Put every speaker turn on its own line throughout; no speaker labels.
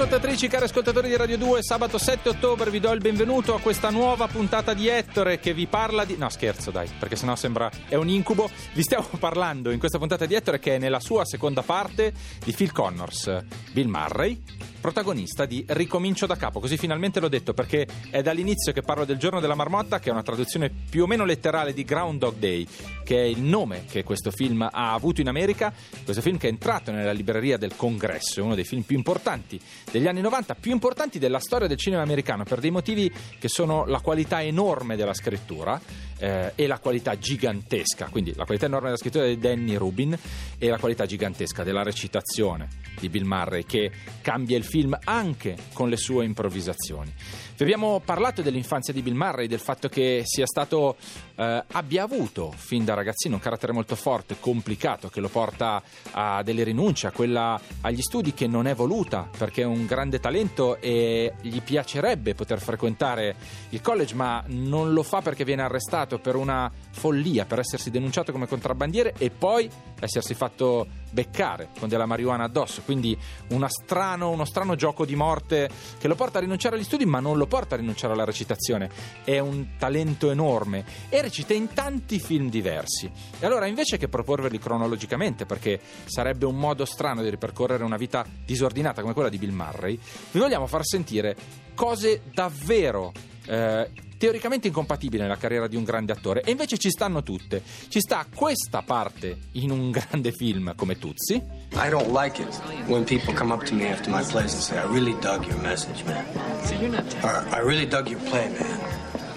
ascoltatrici, cari ascoltatori di Radio 2, sabato 7 ottobre vi do il benvenuto a questa nuova puntata di Ettore che vi parla di... No scherzo dai, perché sennò sembra... è un incubo. Vi stiamo parlando in questa puntata di Ettore che è nella sua seconda parte di Phil Connors, Bill Murray, protagonista di Ricomincio da capo, così finalmente l'ho detto perché è dall'inizio che parlo del giorno della marmotta, che è una traduzione più o meno letterale di Groundhog Day, che è il nome che questo film ha avuto in America, questo film che è entrato nella libreria del Congresso, è uno dei film più importanti degli anni 90, più importanti della storia del cinema americano, per dei motivi che sono la qualità enorme della scrittura eh, e la qualità gigantesca, quindi la qualità enorme della scrittura di Danny Rubin e la qualità gigantesca della recitazione di Bill Murray che cambia il film anche con le sue improvvisazioni. Vi abbiamo parlato dell'infanzia di Bill Murray, del fatto che sia stato, eh, abbia avuto fin da ragazzino un carattere molto forte, complicato, che lo porta a delle rinunce, a quella agli studi che non è voluta, perché è un grande talento e gli piacerebbe poter frequentare il college, ma non lo fa perché viene arrestato per una follia, per essersi denunciato come contrabbandiere e poi essersi fatto beccare con della marijuana addosso. Quindi strano, uno strano gioco di morte che lo porta a rinunciare agli studi, ma non lo porta a rinunciare alla recitazione. È un talento enorme e recita in tanti film diversi. E allora, invece che proporverli cronologicamente, perché sarebbe un modo strano di ripercorrere una vita disordinata come quella di Bill Murray, vi vogliamo far sentire cose davvero. Eh, teoricamente incompatibile nella carriera di un grande attore e invece ci stanno tutte. Ci sta questa parte in un grande film come Tuzzi.
I don't like it when people come up to me after my plays and say, I really dug your message, man. So you're not or, I really dug your play, man.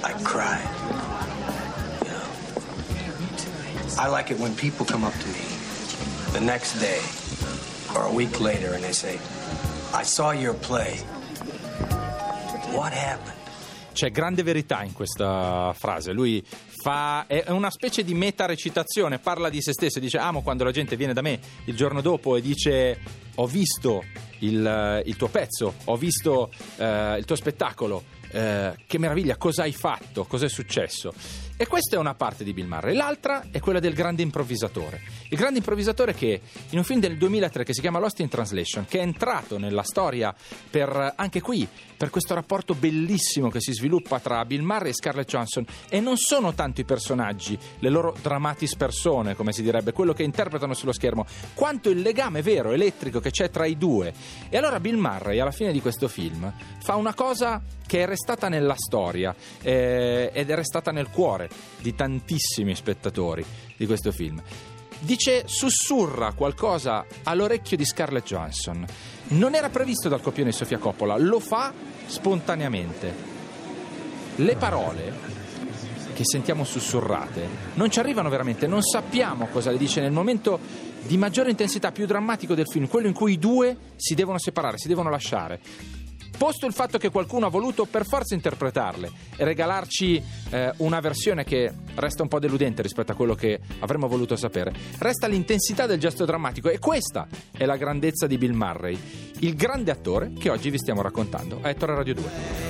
I cried. You know? I like it when people come up to me the next day or a week later and they say, I saw your play. What happened?
C'è grande verità in questa frase. Lui fa. è una specie di meta recitazione, parla di se stesso dice: Amo quando la gente viene da me il giorno dopo e dice: Ho visto il, il tuo pezzo, ho visto uh, il tuo spettacolo. Uh, che meraviglia, cosa hai fatto? Cosa è successo? E questa è una parte di Bill Murray. L'altra è quella del grande improvvisatore. Il grande improvvisatore che in un film del 2003 che si chiama Lost in Translation, che è entrato nella storia per anche qui, per questo rapporto bellissimo che si sviluppa tra Bill Murray e Scarlett Johansson. E non sono tanto i personaggi, le loro dramatis persone, come si direbbe, quello che interpretano sullo schermo, quanto il legame vero, elettrico che c'è tra i due. E allora Bill Murray, alla fine di questo film, fa una cosa che è restata nella storia eh, ed è restata nel cuore di tantissimi spettatori di questo film. Dice, sussurra qualcosa all'orecchio di Scarlett Johansson. Non era previsto dal copione di Sofia Coppola, lo fa spontaneamente. Le parole che sentiamo sussurrate non ci arrivano veramente, non sappiamo cosa le dice nel momento di maggiore intensità, più drammatico del film, quello in cui i due si devono separare, si devono lasciare. Posto il fatto che qualcuno ha voluto per forza interpretarle e regalarci eh, una versione che resta un po' deludente rispetto a quello che avremmo voluto sapere, resta l'intensità del gesto drammatico e questa è la grandezza di Bill Murray, il grande attore che oggi vi stiamo raccontando a Ettore Radio 2.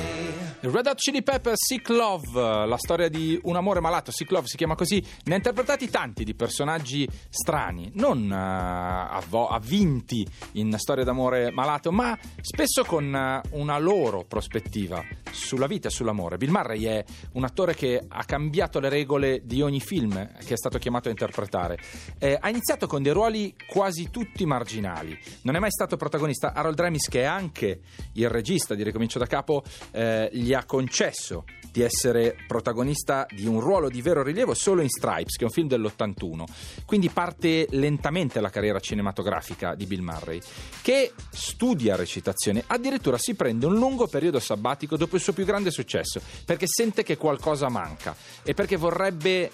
Red Hot Chili Pepper, Sick Love, la storia di un amore malato, Sick Love si chiama così, ne ha interpretati tanti di personaggi strani, non uh, avvo- avvinti in storie d'amore malato, ma spesso con uh, una loro prospettiva sulla vita e sull'amore. Bill Murray è un attore che ha cambiato le regole di ogni film che è stato chiamato a interpretare. Eh, ha iniziato con dei ruoli quasi tutti marginali, non è mai stato protagonista. Harold Ramis, che è anche il regista di Ricomincio da capo, eh, gli ha concesso di essere protagonista di un ruolo di vero rilievo solo in Stripes, che è un film dell'81. Quindi parte lentamente la carriera cinematografica di Bill Murray, che studia recitazione, addirittura si prende un lungo periodo sabbatico dopo il suo più grande successo, perché sente che qualcosa manca e perché vorrebbe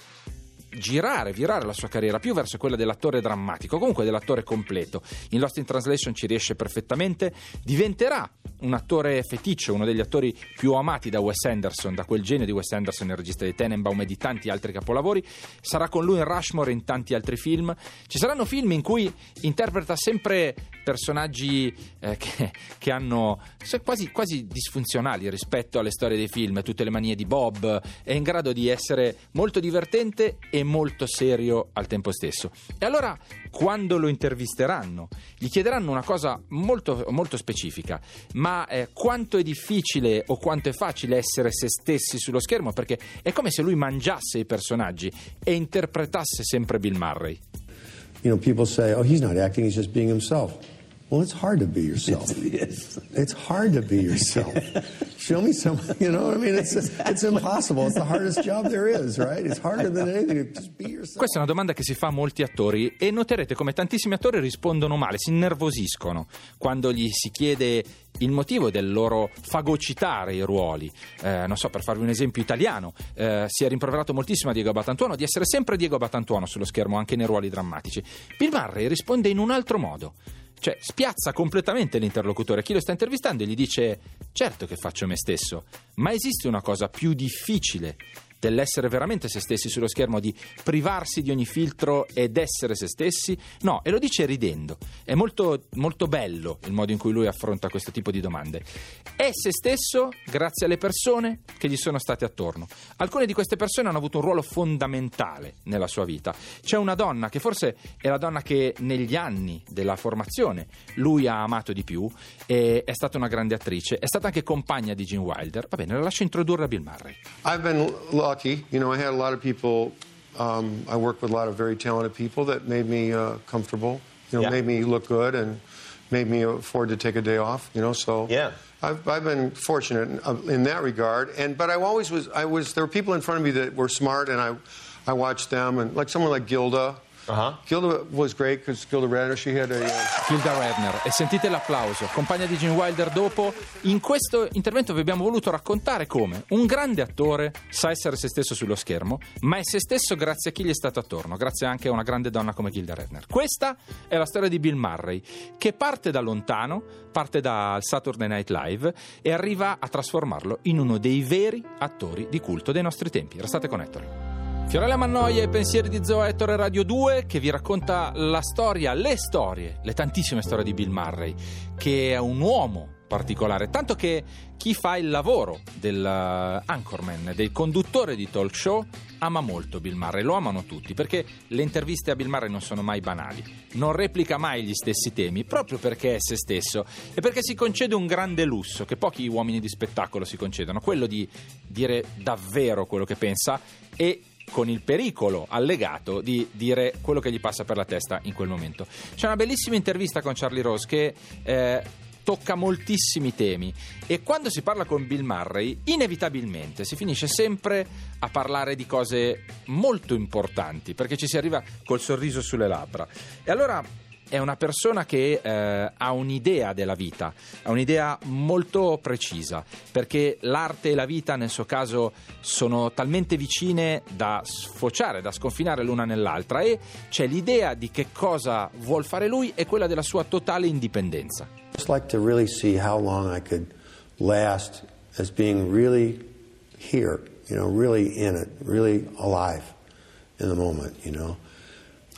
girare, virare la sua carriera più verso quella dell'attore drammatico, comunque dell'attore completo. In Lost in Translation ci riesce perfettamente, diventerà un attore feticcio, uno degli attori più amati da Wes Anderson, da quel genio di Wes Anderson, il regista di Tenenbaum e di tanti altri capolavori. Sarà con lui in Rushmore e in tanti altri film. Ci saranno film in cui interpreta sempre personaggi eh, che, che, hanno quasi, quasi, disfunzionali rispetto alle storie dei film, tutte le manie di Bob, è in grado di essere molto divertente e molto serio al tempo stesso. E allora, quando lo intervisteranno, gli chiederanno una cosa molto, molto specifica, ma eh, quanto è difficile o quanto è facile essere se stessi sullo schermo, perché è come se lui mangiasse i personaggi e interpretasse sempre Bill Murray.
You know, people say, oh, he's not acting, he's just being himself. Well, it's hard to be yourself.
yes.
It's hard to be yourself. Show me some, you know what I mean? It's, it's impossible. It's the hardest job there is, right? It's harder than anything. Just be yourself.
Questa è una domanda che si fa a molti attori e noterete come tantissimi attori rispondono male, si innervosiscono quando gli si chiede il motivo del loro fagocitare i ruoli. Eh, non so, per farvi un esempio italiano, eh, si è rimproverato moltissimo a Diego Batantuono di essere sempre Diego Batantuono sullo schermo, anche nei ruoli drammatici. Bill Murray risponde in un altro modo. Cioè, spiazza completamente l'interlocutore. Chi lo sta intervistando e gli dice: Certo che faccio me stesso, ma esiste una cosa più difficile dell'essere veramente se stessi sullo schermo, di privarsi di ogni filtro ed essere se stessi? No, e lo dice ridendo. È molto, molto bello il modo in cui lui affronta questo tipo di domande. È se stesso grazie alle persone che gli sono state attorno. Alcune di queste persone hanno avuto un ruolo fondamentale nella sua vita. C'è una donna che forse è la donna che negli anni della formazione lui ha amato di più, è stata una grande attrice, è stata anche compagna di Gene Wilder. Va bene, la lascio introdurre a Bill Murray.
I've been lucky. You know, I had a lot of people. Um, I worked with a lot of very talented people that made me uh, comfortable. You know, yeah. made me look good and made me afford to take a day off. You know, so
yeah.
I've, I've been fortunate in, uh, in that regard, and but I always was. I was there were people in front of me that were smart, and I, I watched them, and like someone like Gilda, Uh-huh. Gilda was great because Gilda Radner, she had a... Uh...
Gilda Radner, e sentite l'applauso, compagna di Gene Wilder dopo. In questo intervento vi abbiamo voluto raccontare come un grande attore sa essere se stesso sullo schermo, ma è se stesso grazie a chi gli è stato attorno, grazie anche a una grande donna come Gilda Radner. Questa è la storia di Bill Murray, che parte da lontano, parte dal Saturday Night Live e arriva a trasformarlo in uno dei veri attori di culto dei nostri tempi. Restate con Ettore. Fiorella Mannoia e pensieri di Zoe Ettore Radio 2 che vi racconta la storia, le storie, le tantissime storie di Bill Murray, che è un uomo particolare, tanto che chi fa il lavoro dell'anchorman, del conduttore di talk show, ama molto Bill Murray, lo amano tutti, perché le interviste a Bill Murray non sono mai banali, non replica mai gli stessi temi, proprio perché è se stesso e perché si concede un grande lusso che pochi uomini di spettacolo si concedono, quello di dire davvero quello che pensa e con il pericolo allegato di dire quello che gli passa per la testa in quel momento. C'è una bellissima intervista con Charlie Rose che eh, tocca moltissimi temi e quando si parla con Bill Murray inevitabilmente si finisce sempre a parlare di cose molto importanti perché ci si arriva col sorriso sulle labbra. E allora è una persona che eh, ha un'idea della vita, ha un'idea molto precisa, perché l'arte e la vita nel suo caso sono talmente vicine da sfociare, da sconfinare l'una nell'altra e c'è l'idea di che cosa vuol fare lui e quella della sua totale indipendenza.
I'd like to really see how long I could last as being really here, you know, really in it, really alive in the moment, you know.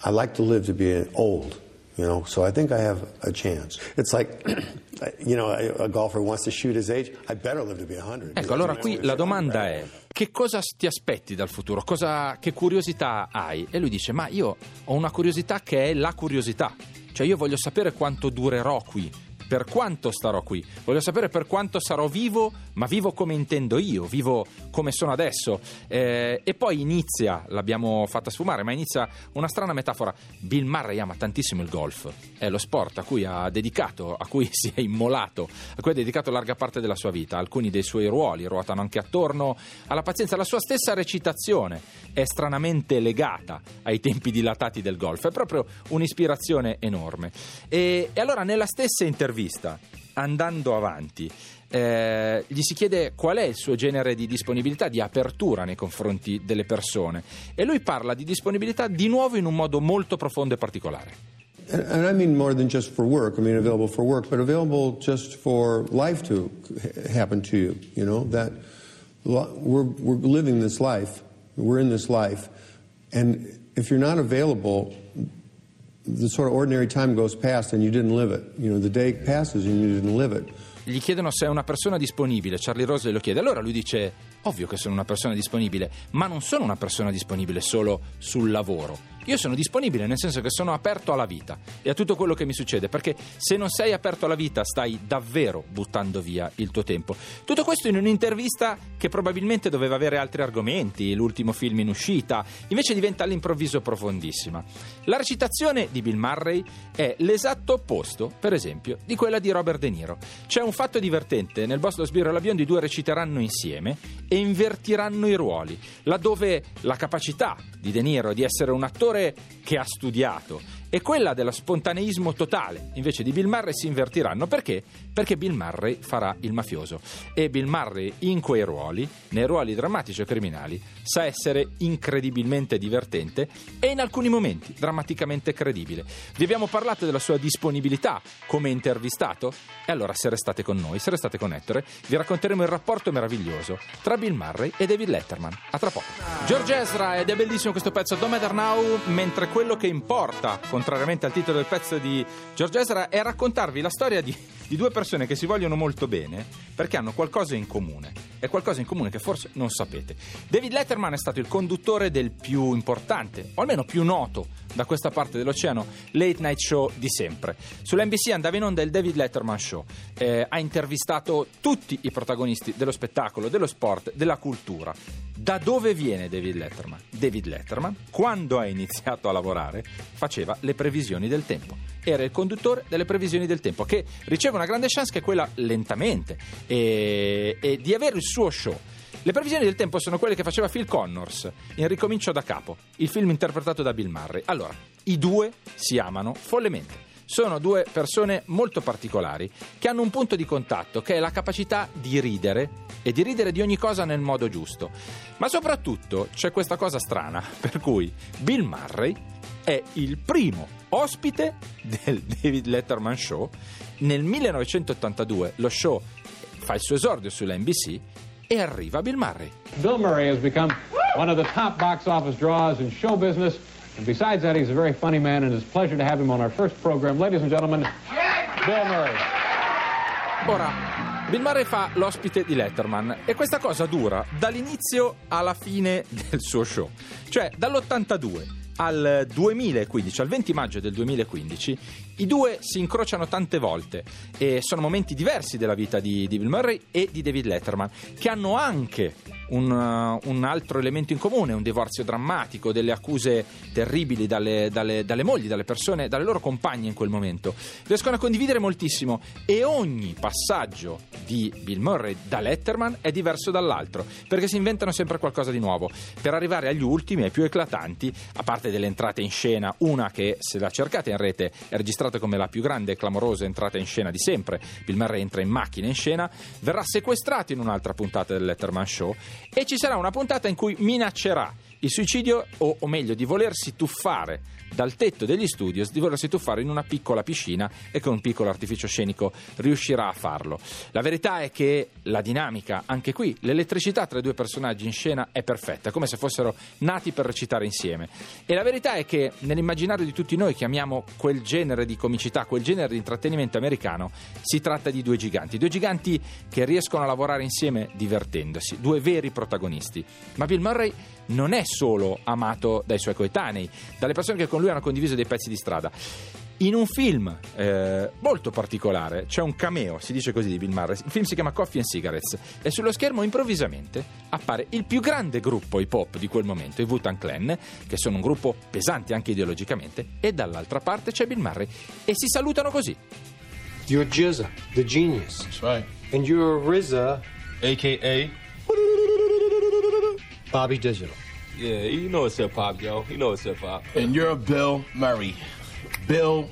I like to live to be old. You know, so I think I have a chance. It's like, you know, a golfer wants to shoot his age. I better live to be 100.
Ecco, allora qui la domanda è: che cosa ti aspetti dal futuro? Cosa, che curiosità hai? E lui dice: Ma io ho una curiosità che è la curiosità. Cioè, io voglio sapere quanto durerò qui per quanto starò qui. Voglio sapere per quanto sarò vivo, ma vivo come intendo io, vivo come sono adesso. Eh, e poi inizia, l'abbiamo fatta sfumare, ma inizia una strana metafora. Bill Murray ama tantissimo il golf, è lo sport a cui ha dedicato, a cui si è immolato, a cui ha dedicato larga parte della sua vita. Alcuni dei suoi ruoli ruotano anche attorno alla pazienza. La sua stessa recitazione è stranamente legata ai tempi dilatati del golf, è proprio un'ispirazione enorme. E, e allora nella stessa intervista intervista, andando avanti, eh, gli si chiede qual è il suo genere di disponibilità, di apertura nei confronti delle persone e lui parla di disponibilità di nuovo in un modo molto profondo e particolare.
And I mean more than just for work. I mean available for work, but available just for life to happen to you. You know that we're we're living this life, we're in this life, and if you're not available, the sort of ordinary time goes past and you didn't live it. You know, the day passes and you didn't live it.
Gli chiedono se è una persona disponibile, Charlie Rose lo chiede. Allora lui dice: Ovvio che sono una persona disponibile, ma non sono una persona disponibile solo sul lavoro. Io sono disponibile nel senso che sono aperto alla vita e a tutto quello che mi succede, perché se non sei aperto alla vita stai davvero buttando via il tuo tempo. Tutto questo in un'intervista che probabilmente doveva avere altri argomenti, l'ultimo film in uscita, invece diventa all'improvviso profondissima. La recitazione di Bill Murray è l'esatto opposto, per esempio, di quella di Robert De Niro. C'è un fatto divertente, nel Boss lo Sbirro e la Biondi i due reciteranno insieme e invertiranno i ruoli, laddove la capacità di De Niro di essere un attore che ha studiato e quella dello spontaneismo totale invece di Bill Murray si invertiranno perché? Perché Bill Murray farà il mafioso e Bill Murray in quei ruoli, nei ruoli drammatici o criminali, sa essere incredibilmente divertente e in alcuni momenti drammaticamente credibile. Vi abbiamo parlato della sua disponibilità come intervistato? E allora se restate con noi, se restate con Ettore, vi racconteremo il rapporto meraviglioso tra Bill Murray e David Letterman. A tra poco. George Ezra ed è bellissimo questo pezzo Don't Matter Now, mentre quello che importa, contrariamente al titolo del pezzo di George Ezra, è raccontarvi la storia di, di due persone che si vogliono molto bene perché hanno qualcosa in comune. È qualcosa in comune che forse non sapete. David Letterman è stato il conduttore del più importante, o almeno più noto da questa parte dell'oceano, late night show di sempre. Sull'NBC andava in onda il David Letterman Show. Eh, ha intervistato tutti i protagonisti dello spettacolo, dello sport, della cultura. Da dove viene David Letterman? David Letterman, quando ha iniziato a lavorare, faceva le previsioni del tempo. Era il conduttore delle previsioni del tempo, che riceve una grande chance che è quella lentamente e, e di avere il suo show. Le previsioni del tempo sono quelle che faceva Phil Connors in Ricomincio da capo, il film interpretato da Bill Murray. Allora, i due si amano follemente. Sono due persone molto particolari che hanno un punto di contatto che è la capacità di ridere e di ridere di ogni cosa nel modo giusto. Ma soprattutto c'è questa cosa strana per cui Bill Murray è il primo ospite del David Letterman Show. Nel 1982 lo show fa il suo esordio sulla NBC e arriva Bill Murray.
Bill Murray has become one of the top box office draws in show business. And besides that, he's a very funny man, and it's a pleasure to have him on our first program. Ladies and gentlemen, Bill Murray.
Ora, Bill Murray fa l'ospite di Letterman e questa cosa dura dall'inizio alla fine del suo show, cioè dall'82 al 2015, al 20 maggio del 2015, i due si incrociano tante volte e sono momenti diversi della vita di, di Bill Murray e di David Letterman, che hanno anche un, uh, un, altro elemento in comune, un divorzio drammatico, delle accuse terribili dalle, dalle, dalle, mogli, dalle persone, dalle loro compagne in quel momento. Riescono a condividere moltissimo e ogni passaggio di Bill Murray da Letterman è diverso dall'altro, perché si inventano sempre qualcosa di nuovo, per arrivare agli ultimi, ai più eclatanti, a parte delle entrate in scena, una che se la cercate in rete è registrata come la più grande e clamorosa entrata in scena di sempre, Bill Murray entra in macchina in scena, verrà sequestrato in un'altra puntata del Letterman Show e ci sarà una puntata in cui minaccerà il suicidio o, o meglio di volersi tuffare dal tetto degli studios di volersi tuffare in una piccola piscina e con un piccolo artificio scenico riuscirà a farlo. La verità è che la dinamica, anche qui, l'elettricità tra i due personaggi in scena è perfetta, come se fossero nati per recitare insieme. E la verità è che nell'immaginario di tutti noi che amiamo quel genere di comicità, quel genere di intrattenimento americano, si tratta di due giganti, due giganti che riescono a lavorare insieme divertendosi, due veri protagonisti. Ma Bill Murray non è solo amato dai suoi coetanei, dalle persone che con lui hanno condiviso dei pezzi di strada. In un film eh, molto particolare c'è un cameo, si dice così, di Bill Murray. Il film si chiama Coffee and Cigarettes e sullo schermo improvvisamente appare il più grande gruppo hip hop di quel momento, i Wu-Tang Clan, che sono un gruppo pesante anche ideologicamente, e dall'altra parte c'è Bill Murray e si salutano così.
You're Jizza, the genius.
That's right.
And you're RZA,
AKA.
Bobby Digital.
Yeah, you know it's hip hop, yo. You know it's hip hop.
And you're Bill Murray. Bill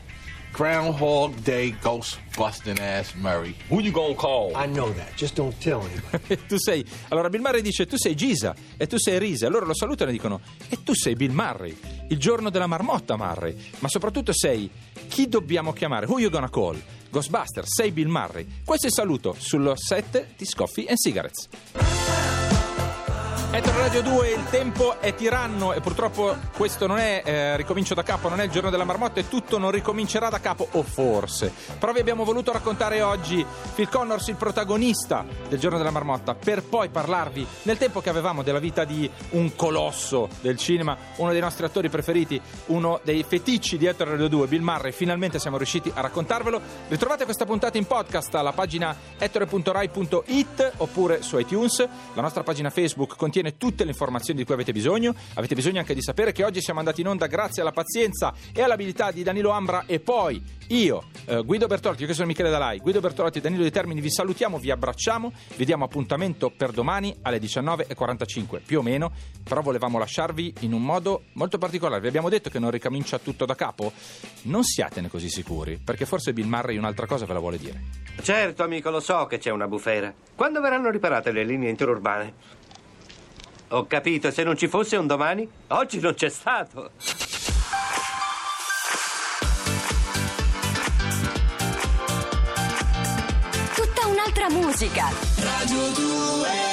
Groundhog Day ghost busting ass Murray.
Who you gonna call?
I know that. Just don't tell anybody.
tu sei. Allora Bill Murray dice: Tu sei Giza e tu sei Risa. Allora lo salutano e dicono: E tu sei Bill Murray, il giorno della marmotta Murray. Ma soprattutto sei chi dobbiamo chiamare? Who you gonna call? Ghostbuster, sei Bill Murray. Questo è il saluto sullo set di Scoffy and Cigarettes. Ettore Radio 2, il tempo è tiranno e purtroppo questo non è eh, ricomincio da capo, non è il giorno della marmotta e tutto non ricomincerà da capo, o forse. Però vi abbiamo voluto raccontare oggi Phil Connors, il protagonista del giorno della marmotta, per poi parlarvi nel tempo che avevamo della vita di un colosso del cinema, uno dei nostri attori preferiti, uno dei feticci di Ettore Radio 2, Bill Murray. Finalmente siamo riusciti a raccontarvelo. Ritrovate questa puntata in podcast alla pagina ettore.rai.it oppure su iTunes. La nostra pagina Facebook contiene tutte le informazioni di cui avete bisogno. Avete bisogno anche di sapere che oggi siamo andati in onda grazie alla pazienza e all'abilità di Danilo Ambra e poi io, eh, Guido Bertolotti, io sono Michele Dalai, Guido Bertolotti e Danilo De Termini, vi salutiamo, vi abbracciamo, vi diamo appuntamento per domani alle 19.45 più o meno, però volevamo lasciarvi in un modo molto particolare. Vi abbiamo detto che non ricomincia tutto da capo? Non siatene così sicuri, perché forse Bill Murray un'altra cosa ve la vuole dire.
Certo, amico, lo so che c'è una bufera. Quando verranno riparate le linee interurbane? Ho capito, se non ci fosse un domani, oggi non c'è stato.
Tutta un'altra musica.
Radio 2